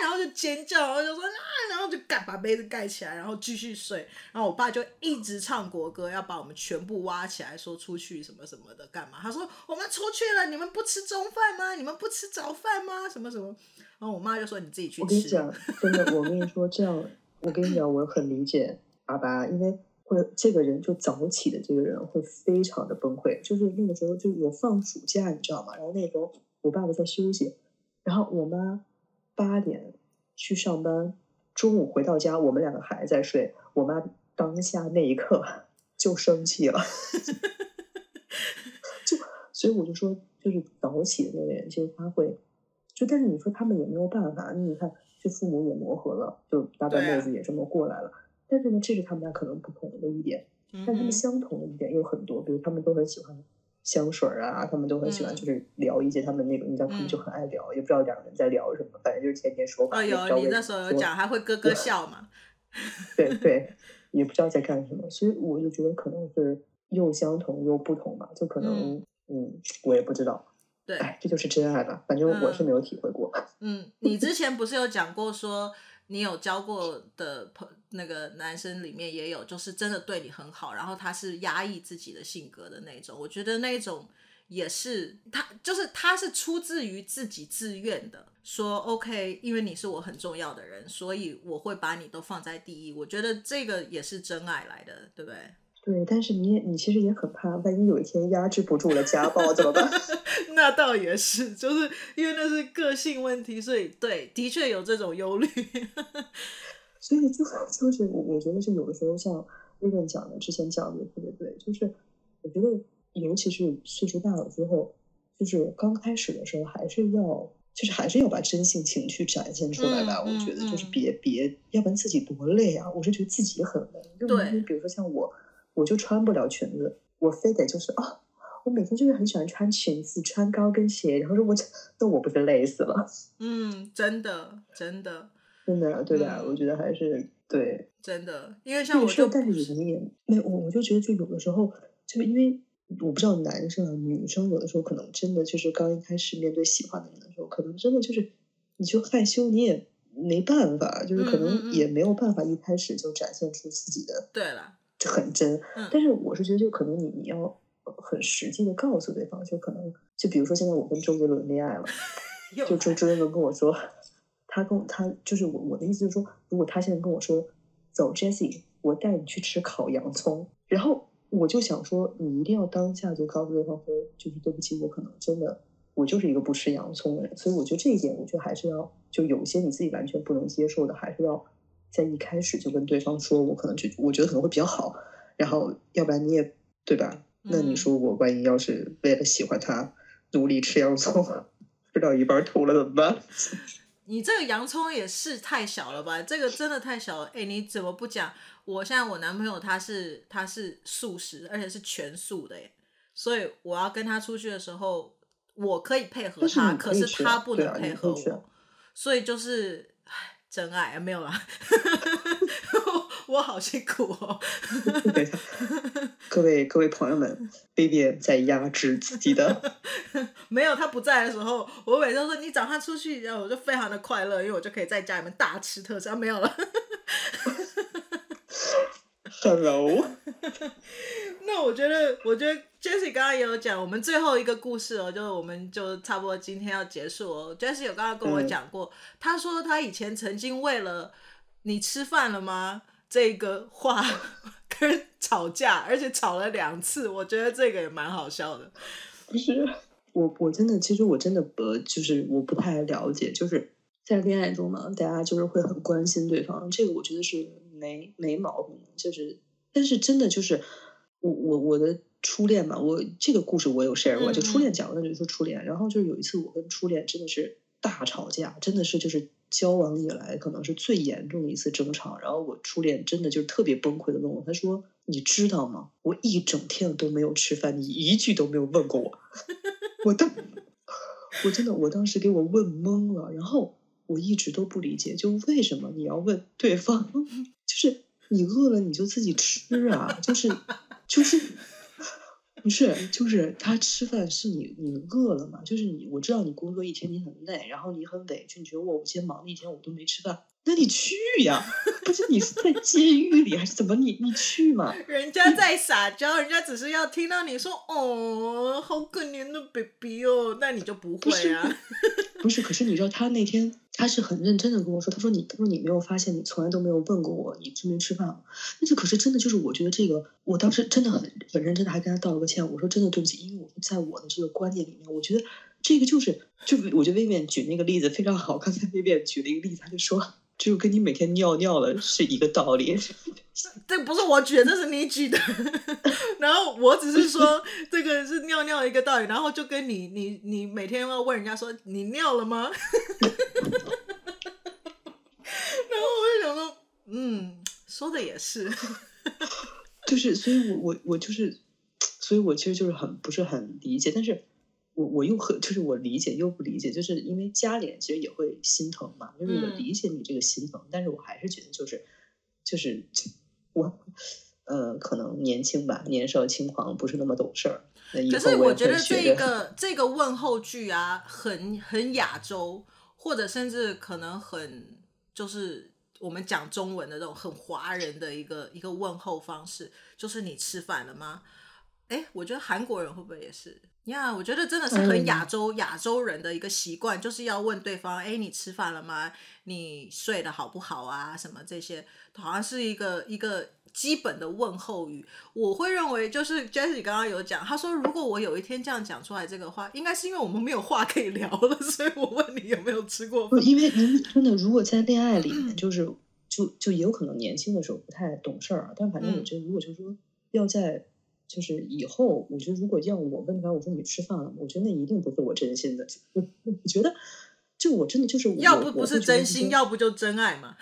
然后就尖叫，然后就说啊，然后就盖把被子盖起来，然后继续睡。然后我爸就一直唱国歌，要把我们全部挖起来，说出去什么什么的干嘛？他说我们出去了，你们不吃中饭吗？你们不吃早饭吗？什么什么？然后我妈就说你自己去吃。我跟你讲，真的，我跟你说这样，我跟你讲，我很理解爸爸，因为。或者这个人就早起的这个人会非常的崩溃，就是那个时候就我放暑假，你知道吗？然后那时候我爸爸在休息，然后我妈八点去上班，中午回到家，我们两个还在睡，我妈当下那一刻就生气了，<laughs> 就所以我就说，就是早起的那个人，其实他会，就但是你说他们也没有办法，你看这父母也磨合了，就大半辈子也这么过来了。但是呢，这是他们俩可能不同的一点，但他们相同的一点有很多，比如他们都很喜欢香水啊，他们都很喜欢就是聊一些他们那种，你知道他们就很爱聊，也不知道两个人在聊什么，反正就是天天说。哦，有你那时候有讲，还会咯咯笑嘛？<laughs> 对对，<laughs> 也不知道在干什么，所以我就觉得可能是又相同又不同吧，就可能嗯，我也不知道。对，哎，这就是真爱吧，反正我是没有体会过。<laughs> 嗯，你之前不是有讲过说？你有交过的朋那个男生里面也有，就是真的对你很好，然后他是压抑自己的性格的那种。我觉得那种也是他，就是他是出自于自己自愿的，说 OK，因为你是我很重要的人，所以我会把你都放在第一。我觉得这个也是真爱来的，对不对？对，但是你也你其实也很怕，万一有一天压制不住了家暴怎么办？<laughs> 那倒也是，就是因为那是个性问题，所以对，的确有这种忧虑。<laughs> 所以就 <laughs> 就是我我觉得是有的时候像那个讲的，之前讲的特别对，就是我觉得尤其是岁数大了之后，就是刚开始的时候还是要就是还是要把真性情去展现出来吧。嗯、我觉得就是别别，要不然自己多累啊！我是觉得自己很累。对，比如说像我。我就穿不了裙子，我非得就是啊，我每天就是很喜欢穿裙子，穿高跟鞋，然后说我那我不是累死了？嗯，真的，真的，真的，对的，嗯、我觉得还是对，真的，因为像我就，但是你也没我，我就觉得就有的时候，就因为我不知道男生啊，女生有的时候可能真的就是刚一开始面对喜欢的人的时候，可能真的就是你就害羞，你也没办法，就是可能也没有办法一开始就展现出自己的，对了。就很真，但是我是觉得，就可能你你要很实际的告诉对方，就可能就比如说现在我跟周杰伦恋爱了，<laughs> 就周周杰伦跟我说，他跟他就是我我的意思就是说，如果他现在跟我说，走，Jessie，我带你去吃烤洋葱，然后我就想说，你一定要当下就告诉对方说，就是对不起，我可能真的我就是一个不吃洋葱的人，所以我觉得这一点，我觉得还是要就有些你自己完全不能接受的，还是要。在一开始就跟对方说，我可能就我觉得可能会比较好，然后要不然你也对吧？那你说我万一要是为了喜欢他努力吃洋葱，<laughs> 吃到一半吐了怎么办？<laughs> 你这个洋葱也是太小了吧？这个真的太小了。哎，你怎么不讲？我现在我男朋友他是他是素食，而且是全素的耶，所以我要跟他出去的时候，我可以配合他，可是他不能配合我，所以就是。真爱啊，没有啦，<laughs> 我好辛苦哦。各位各位朋友们，Vivian 在压制自己的。<laughs> 没有他不在的时候，我每次都说你找他出去，然后我就非常的快乐，因为我就可以在家里面大吃特吃。没有了。<laughs> Hello。那我觉得，我觉得 Jessie 刚刚也有讲，我们最后一个故事哦，就是我们就差不多今天要结束哦。Jessie 有刚刚跟我讲过，嗯、他说他以前曾经为了“你吃饭了吗”这个话 <laughs> 跟吵架，而且吵了两次。我觉得这个也蛮好笑的。不是我，我真的，其实我真的不，就是我不太了解，就是在恋爱中嘛，大家就是会很关心对方，这个我觉得是没没毛病，就是，但是真的就是。我我我的初恋嘛，我这个故事我有 share 过，就初恋讲的就是说初恋，然后就是有一次我跟初恋真的是大吵架，真的是就是交往以来可能是最严重的一次争吵，然后我初恋真的就是特别崩溃的问我，他说你知道吗？我一整天都没有吃饭，你一句都没有问过我，我当 <laughs> 我真的我当时给我问懵了，然后我一直都不理解，就为什么你要问对方，<laughs> 就是你饿了你就自己吃啊，就是。就是 <laughs> 不是就是他吃饭是你你饿了嘛？就是你我知道你工作一天你很累，然后你很委屈，你觉得我我今天忙了一天我都没吃饭，那你去呀？不是你是在监狱里还是怎么？你你去嘛？<laughs> 人家在撒娇，人家只是要听到你说哦，好可怜的 baby 哦，那你就不会啊。不是，可是你知道他那天他是很认真的跟我说，他说你他说你没有发现你从来都没有问过我你吃没吃饭？那这可是真的，就是我觉得这个，我当时真的很很认真的还跟他道了个歉，我说真的对不起，因为我在我的这个观念里面，我觉得这个就是就我觉得薇薇举那个例子非常好，刚才薇薇举了一个例子，他就说。就跟你每天尿尿了是一个道理。<laughs> 这不是我举的，这是你举的。<laughs> 然后我只是说这个是尿尿一个道理，然后就跟你你你每天要问人家说你尿了吗？<laughs> 然后我就想说，嗯，说的也是。就是，所以我我我就是，所以我其实就是很不是很理解，但是。我我又很就是我理解又不理解，就是因为家里人其实也会心疼嘛，就是我理解你这个心疼，嗯、但是我还是觉得就是就是我呃可能年轻吧，年少轻狂，不是那么懂事儿。可是我觉得这个这个问候句啊，很很亚洲，或者甚至可能很就是我们讲中文的这种很华人的一个一个问候方式，就是你吃饭了吗？哎，我觉得韩国人会不会也是？呀、yeah，我觉得真的是很亚洲、嗯、亚洲人的一个习惯，就是要问对方：哎，你吃饭了吗？你睡得好不好啊？什么这些，好像是一个一个基本的问候语。我会认为，就是 Jessie 刚刚有讲，他说如果我有一天这样讲出来这个话，应该是因为我们没有话可以聊了，所以我问你有没有吃过饭？因为您真的如果在恋爱里面，就是就就也有可能年轻的时候不太懂事儿，但反正我觉得，如果就是说要在。就是以后，我觉得如果要我问他，我说你吃饭了吗？我觉得那一定不是我真心的。我我觉得，就我真的就是，要不不是真心，要不就真爱嘛。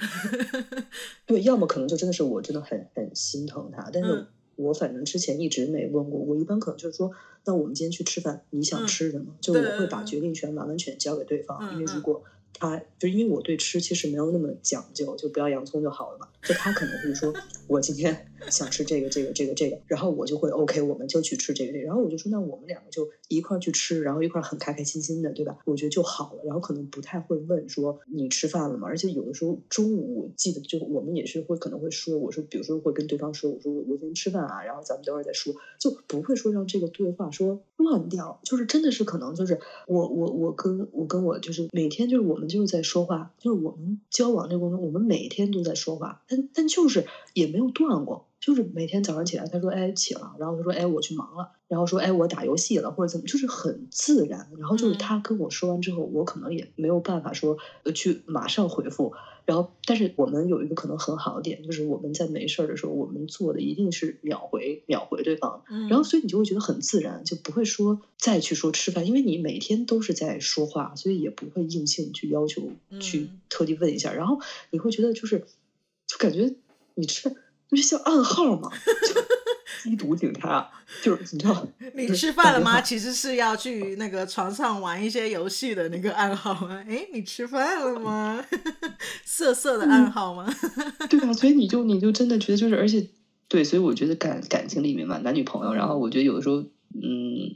对，要么可能就真的是我真的很很心疼他，但是我反正之前一直没问过。我一般可能就是说，那我们今天去吃饭，你想吃什么？嗯、就我会把决定权完完全交给对方，嗯、因为如果。他就因为我对吃其实没有那么讲究，就不要洋葱就好了嘛。就他可能会说，我今天想吃这个这个这个这个，然后我就会 OK，我们就去吃这个这个。然后我就说，那我们两个就一块儿去吃，然后一块儿很开开心心的，对吧？我觉得就好了。然后可能不太会问说你吃饭了吗？而且有的时候中午我记得就我们也是会可能会说，我说比如说会跟对方说，我说我我今天吃饭啊，然后咱们等会儿再说，就不会说让这个对话说乱掉。就是真的是可能就是我我我跟我跟我就是每天就是我们就是在说话。就是我们交往这过程中，我们每天都在说话，但但就是也没有断过，就是每天早上起来，他说哎起了，然后他说哎我去忙了，然后说哎我打游戏了或者怎么，就是很自然。然后就是他跟我说完之后，我可能也没有办法说呃去马上回复。然后，但是我们有一个可能很好的点，就是我们在没事儿的时候，我们做的一定是秒回秒回对方。然后，所以你就会觉得很自然，就不会说再去说吃饭，因为你每天都是在说话，所以也不会硬性去要求去特地问一下。然后你会觉得就是，就感觉你吃饭不是像暗号吗？缉毒警察就是你知道，你吃饭了吗？其实是要去那个床上玩一些游戏的那个暗号吗？哎，你吃饭了吗？色色的暗号吗？嗯、对啊，所以你就 <laughs> 你就真的觉得就是，而且对，所以我觉得感感情里面嘛，男女朋友，然后我觉得有的时候，嗯，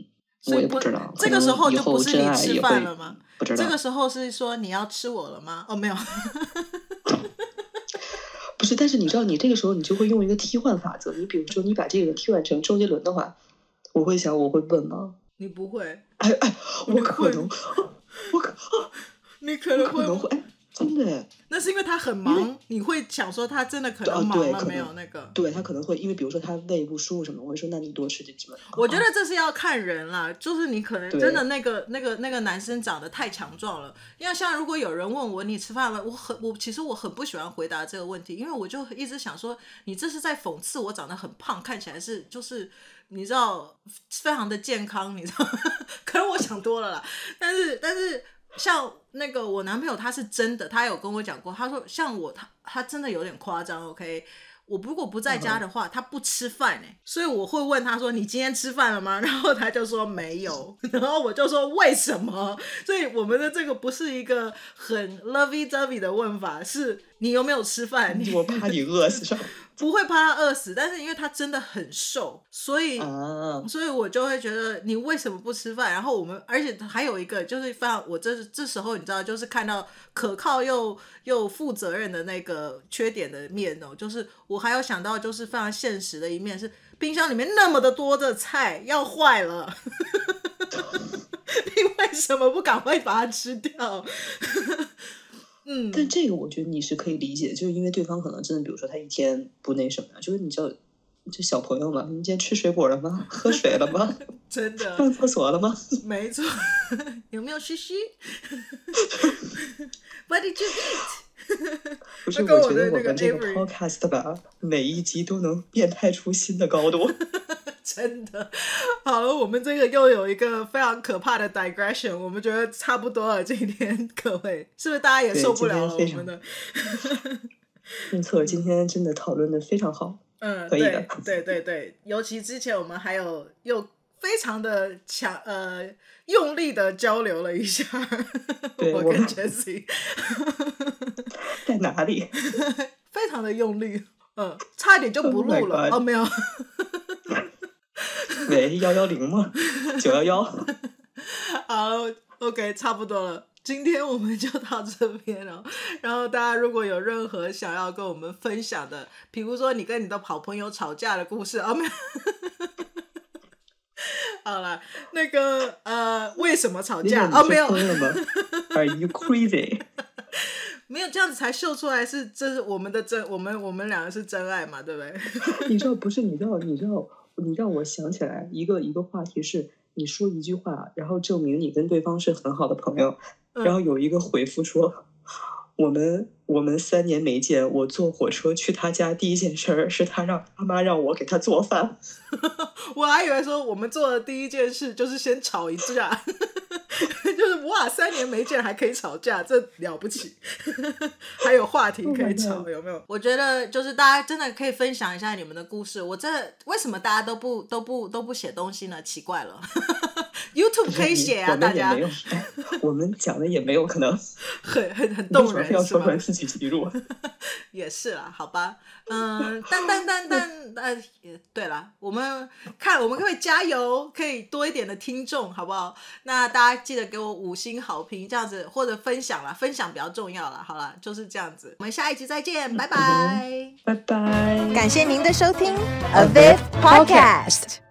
我也不知道，这个时候就不是你吃饭了吗？不知道，这个时候是说你要吃我了吗？哦，没有。但是你知道，你这个时候你就会用一个替换法则。你比如说，你把这个替换成周杰伦的话，我会想，我会笨吗？你不会？哎哎，我可能，<laughs> 我可，你可能会。真的，那是因为他很忙，你会想说他真的可能忙了没有那个？对，他可能会，因为比如说他胃不舒服什么，我会说那你多吃点什么。我觉得这是要看人啦，就是你可能真的那个那个那个男生长得太强壮了。因为像如果有人问我你吃饭了，我很我其实我很不喜欢回答这个问题，因为我就一直想说你这是在讽刺我长得很胖，看起来是就是你知道非常的健康，你知道？<laughs> 可能我想多了啦，但是但是。像那个我男朋友他是真的，他有跟我讲过，他说像我他他真的有点夸张，OK，我如果不在家的话，他不吃饭哎，所以我会问他说你今天吃饭了吗？<laughs> 然后他就说没有，<laughs> 然后我就说为什么？所以我们的这个不是一个很 lovey dovey 的问法，是你有没有吃饭？我怕你饿死上。<laughs> 不会怕他饿死，但是因为他真的很瘦，所以，uh. 所以我就会觉得你为什么不吃饭？然后我们，而且还有一个就是非常，我这这时候你知道，就是看到可靠又又负责任的那个缺点的面哦，就是我还有想到就是非常现实的一面，是冰箱里面那么的多的菜要坏了，<laughs> 你为什么不赶快把它吃掉？嗯，但这个我觉得你是可以理解，就是因为对方可能真的，比如说他一天不那什么呀，就是你知道，就小朋友嘛，你今天吃水果了吗？喝水了吗？<laughs> 真的上厕所了吗？<laughs> 没错，<laughs> 有没有嘘嘘？What did you eat？<laughs> 不是，我觉得我们这个 podcast 吧，每一集都能变态出新的高度。<laughs> 真的，好了，我们这个又有一个非常可怕的 digression，我们觉得差不多了。今天 <laughs> 各位，是不是大家也受不了了？我们的，没错，今天真的讨论的非常好。嗯，可以的，对对对，尤其之前我们还有又非常的强呃用力的交流了一下，我跟 Jessie <laughs> 在哪里？<laughs> 非常的用力，嗯，差一点就不录了，oh、哦，没有。喂，幺幺零吗？九幺幺。<laughs> 好，OK，差不多了。今天我们就到这边了。然后大家如果有任何想要跟我们分享的，比如说你跟你的好朋友吵架的故事啊，没有。好了，那个呃，为什么吵架？哦，没有。<laughs> Are you crazy？<laughs> 没有这样子才秀出来是这是我们的真，我们我们两个是真爱嘛，对不对？<laughs> 你知道不是？你知道你知道你让我想起来一个一个话题是，你说一句话，然后证明你跟对方是很好的朋友，嗯、然后有一个回复说，我们我们三年没见，我坐火车去他家第一件事儿是他让他妈让我给他做饭，<laughs> 我还以为说我们做的第一件事就是先吵一架。<laughs> 就是哇，三年没见还可以吵架，这了不起，<laughs> 还有话题可以吵，oh、有没有？我觉得就是大家真的可以分享一下你们的故事。我真的为什么大家都不都不都不写东西呢？奇怪了，YouTube 可以写啊，大家。<laughs> 我们讲的也没有可能 <laughs> 很很很动人，要说出来自己记录。<laughs> 也是啦，好吧，嗯，但但但但呃，对了，我们看我们可不可以加油，可以多一点的听众，好不好？那大家记得给我五星好评，这样子或者分享啦，分享比较重要啦，好了，就是这样子，我们下一集再见，拜拜，拜拜，感谢您的收听，A Viv Podcast。